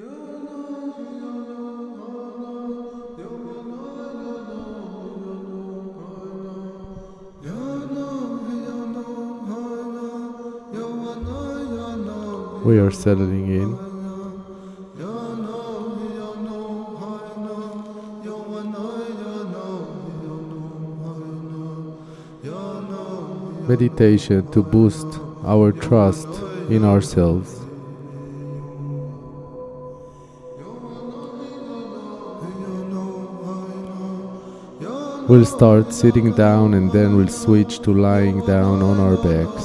We are settling in. Meditation to boost our trust in ourselves. We'll start sitting down and then we'll switch to lying down on our backs.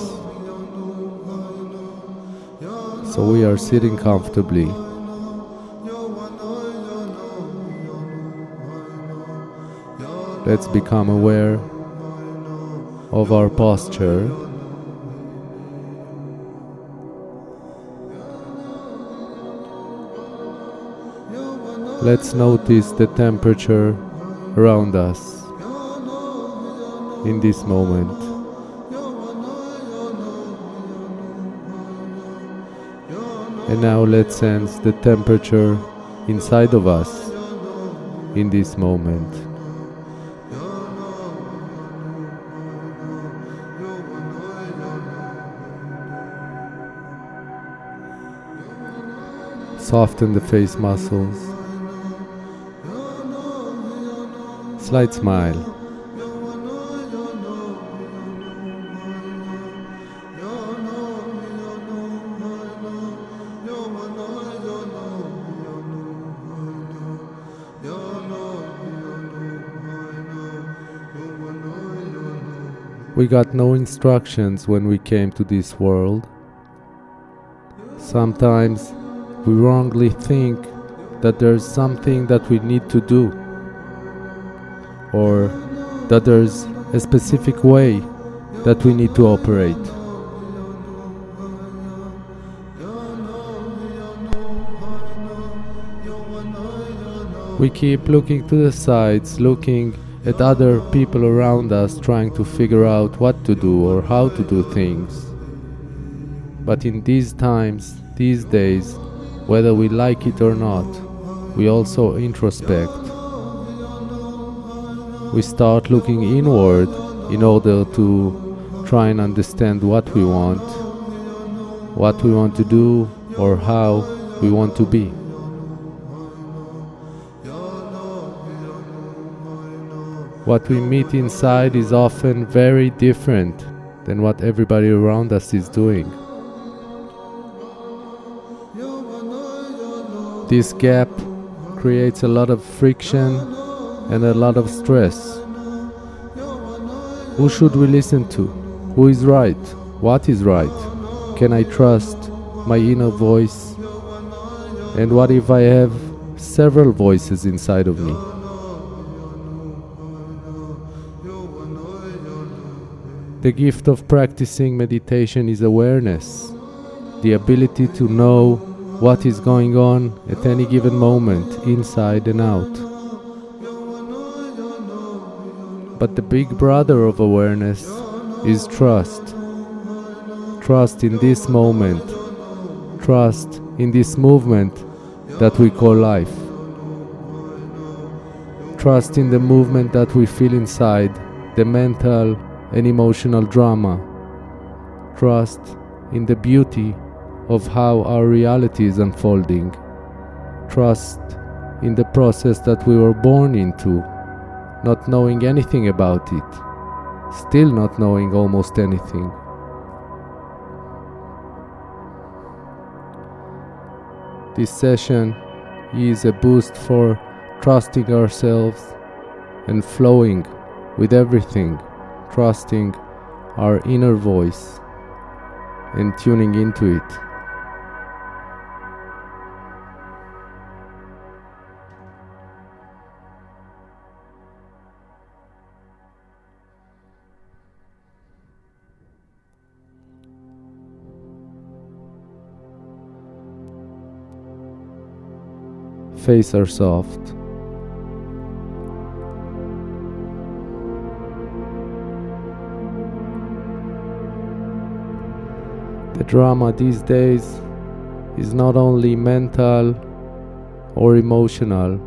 So we are sitting comfortably. Let's become aware of our posture. Let's notice the temperature around us in this moment. And now let's sense the temperature inside of us in this moment. Soften the face muscles. Slight smile. We got no instructions when we came to this world. Sometimes we wrongly think that there's something that we need to do, or that there's a specific way that we need to operate. We keep looking to the sides, looking at other people around us, trying to figure out what to do or how to do things. But in these times, these days, whether we like it or not, we also introspect. We start looking inward in order to try and understand what we want, what we want to do, or how we want to be. What we meet inside is often very different than what everybody around us is doing. This gap creates a lot of friction and a lot of stress. Who should we listen to? Who is right? What is right? Can I trust my inner voice? And what if I have several voices inside of me? The gift of practicing meditation is awareness, the ability to know what is going on at any given moment, inside and out. But the big brother of awareness is trust. Trust in this moment, trust in this movement that we call life. Trust in the movement that we feel inside, the mental and emotional drama. Trust in the beauty of how our reality is unfolding. Trust in the process that we were born into, not knowing anything about it, still not knowing almost anything. This session is a boost for trusting ourselves and flowing with everything, trusting our inner voice and tuning into it. Face are soft. The drama these days is not only mental or emotional.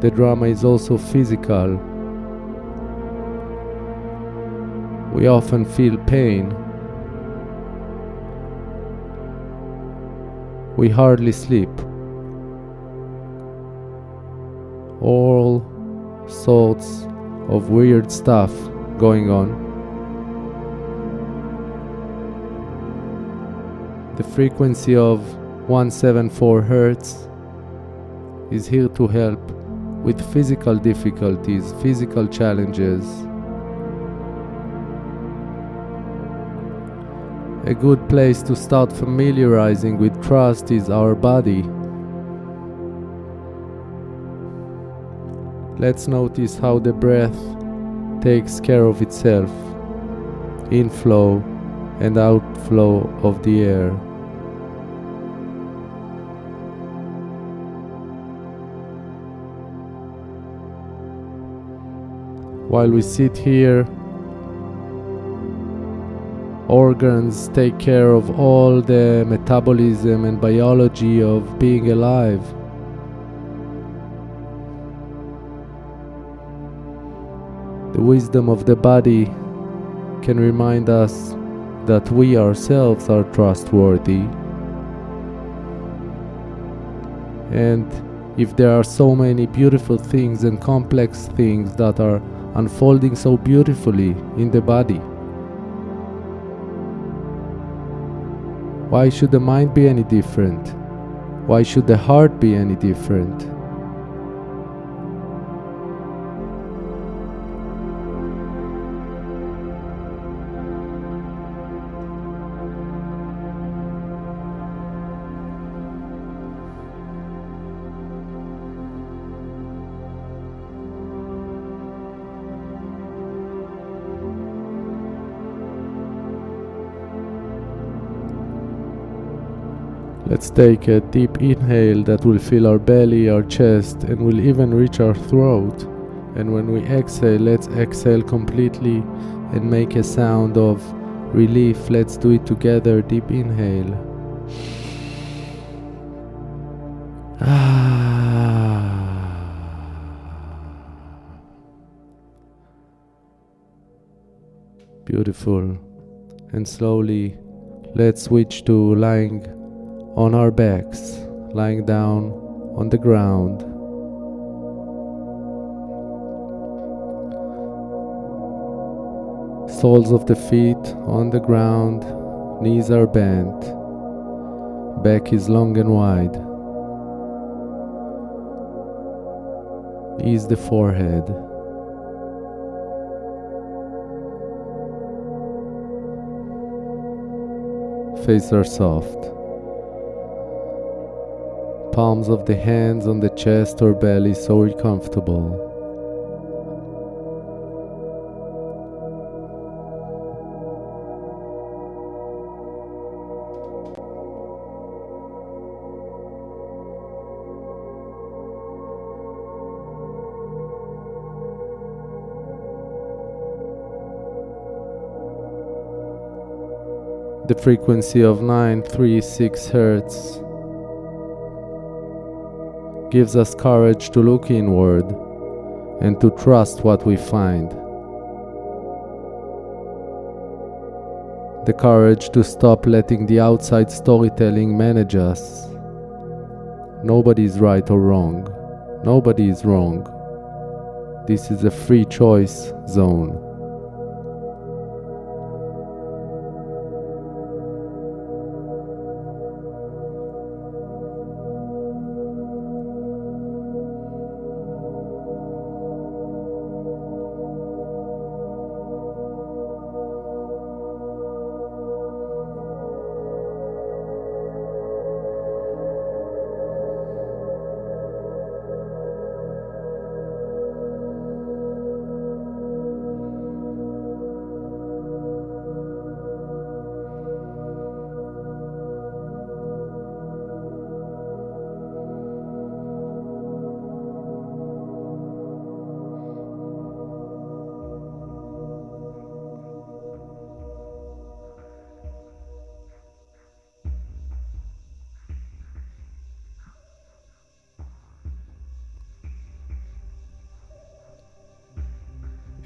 The drama is also physical. We often feel pain. We hardly sleep. All sorts of weird stuff going on. Frequency of 174 Hz is here to help with physical difficulties, physical challenges. A good place to start familiarizing with trust is our body. Let's notice how the breath takes care of itself, inflow and outflow of the air. While we sit here, organs take care of all the metabolism and biology of being alive. The wisdom of the body can remind us that we ourselves are trustworthy. And if there are so many beautiful things and complex things that are unfolding so beautifully in the body, why should the mind be any different? Why should the heart be any different? Take a deep inhale that will fill our belly, our chest, and will even reach our throat. And when we exhale, let's exhale completely and make a sound of relief. Let's do it together. Deep inhale. Ah. Beautiful. And slowly, let's switch to lying on our backs, lying down on the ground. Soles of the feet on the ground, knees are bent, back is long and wide. Ease the forehead. Face are soft palms of the hands on the chest or belly so comfortable. The frequency of 936 Hertz gives us courage to look inward and to trust what we find. The courage to stop letting the outside storytelling manage us. Nobody is right or wrong. Nobody is wrong. This is a free choice zone.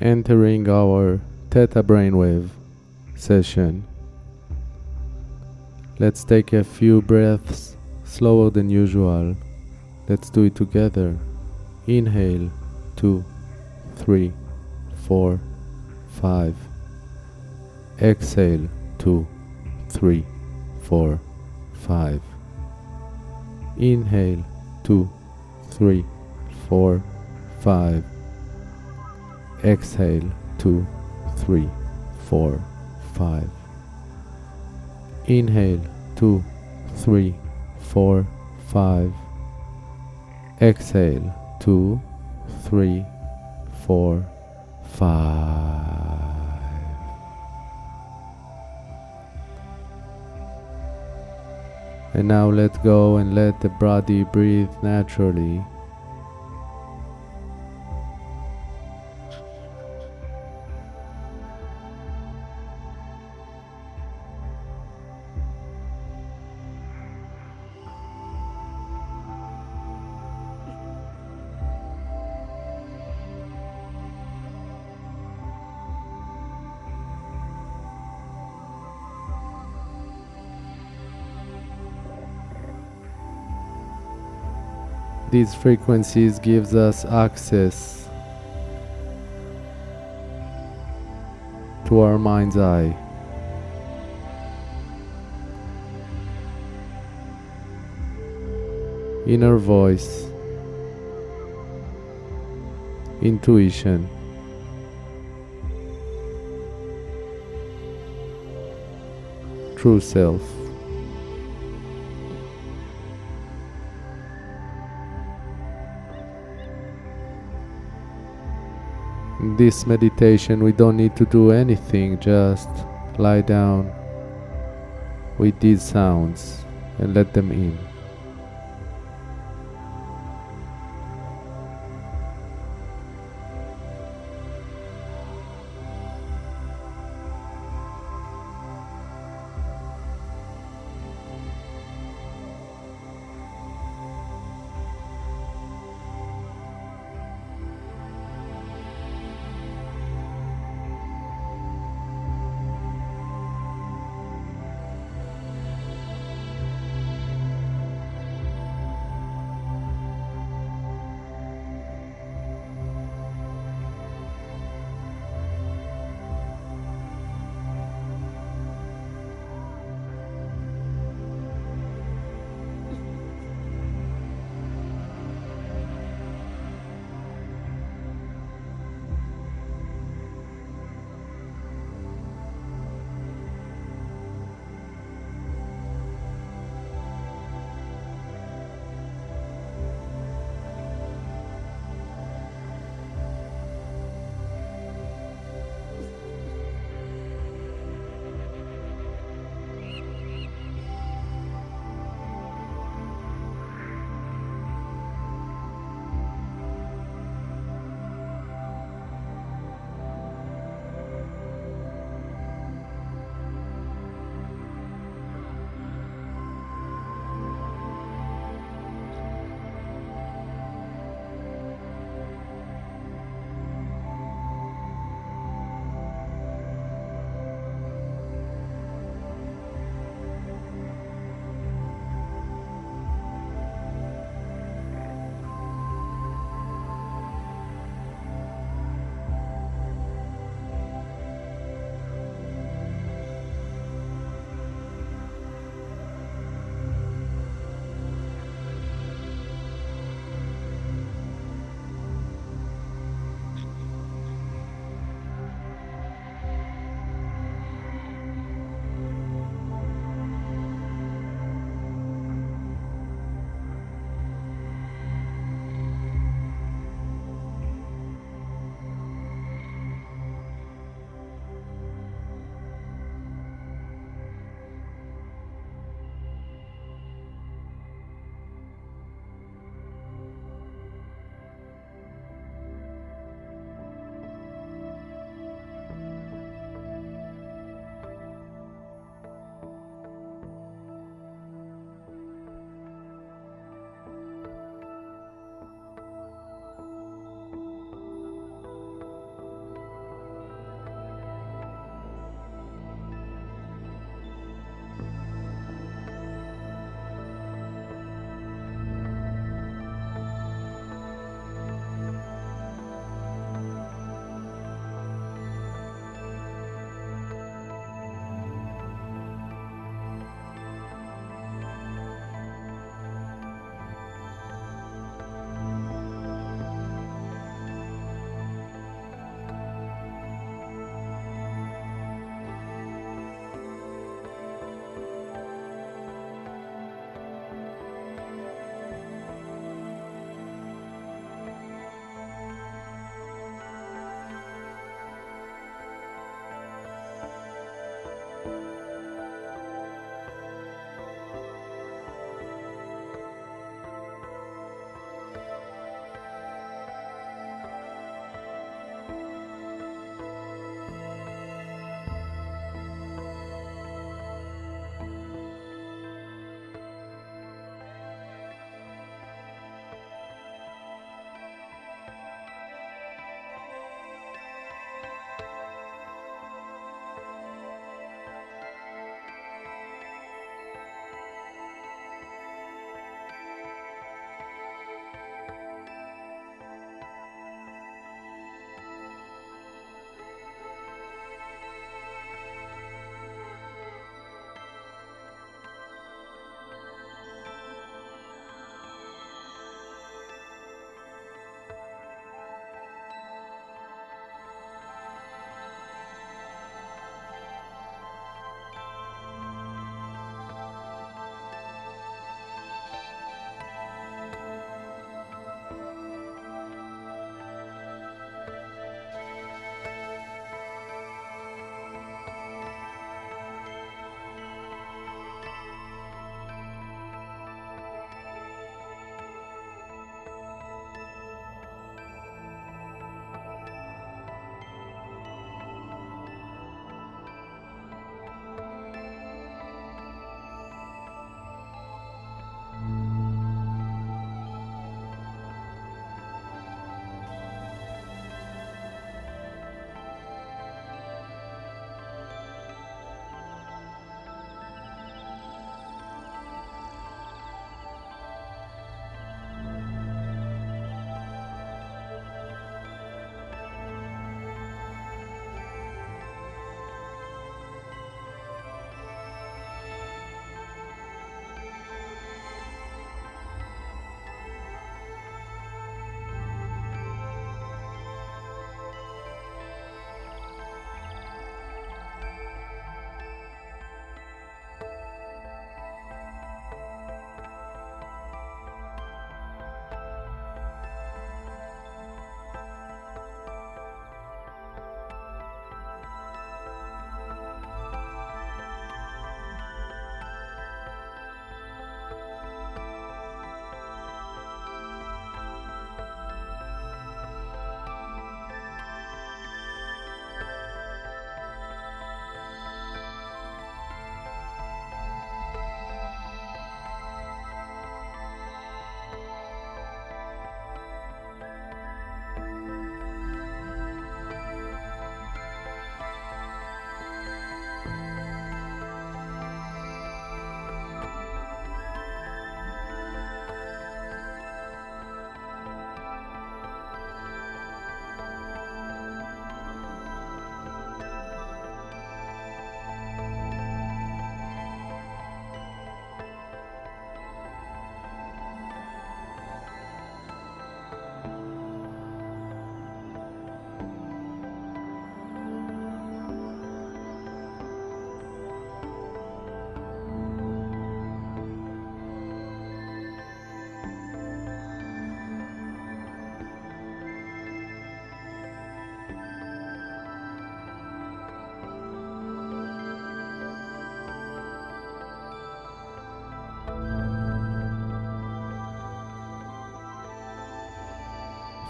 Entering our theta brainwave session. Let's take a few breaths slower than usual. Let's do it together. Inhale, two, three, four, five. Exhale, two, three, four, five. Inhale, two, three, four, five. Exhale, two, three, four, five. Inhale, two, three, four, five. Exhale, two, three, four, five. And now let go and let the body breathe naturally. These frequencies gives us access to our mind's eye. Inner voice, intuition, true self. This meditation, we don't need to do anything, just lie down with these sounds and let them in.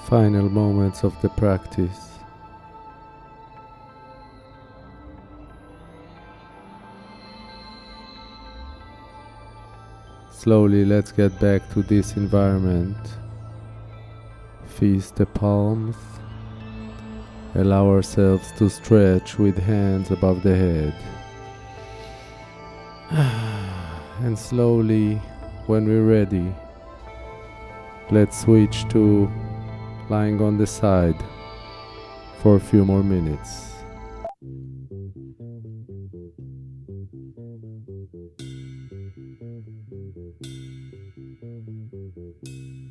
Final moments of the practice. Slowly, let's get back to this environment. Feast the palms. Allow ourselves to stretch with hands above the head. And slowly, when we're ready, let's switch to lying on the side for a few more minutes.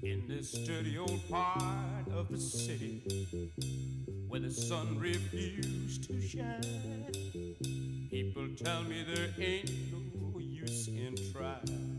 In this dirty old part of the city where the sun refused to shine, people tell me there ain't no use in trying.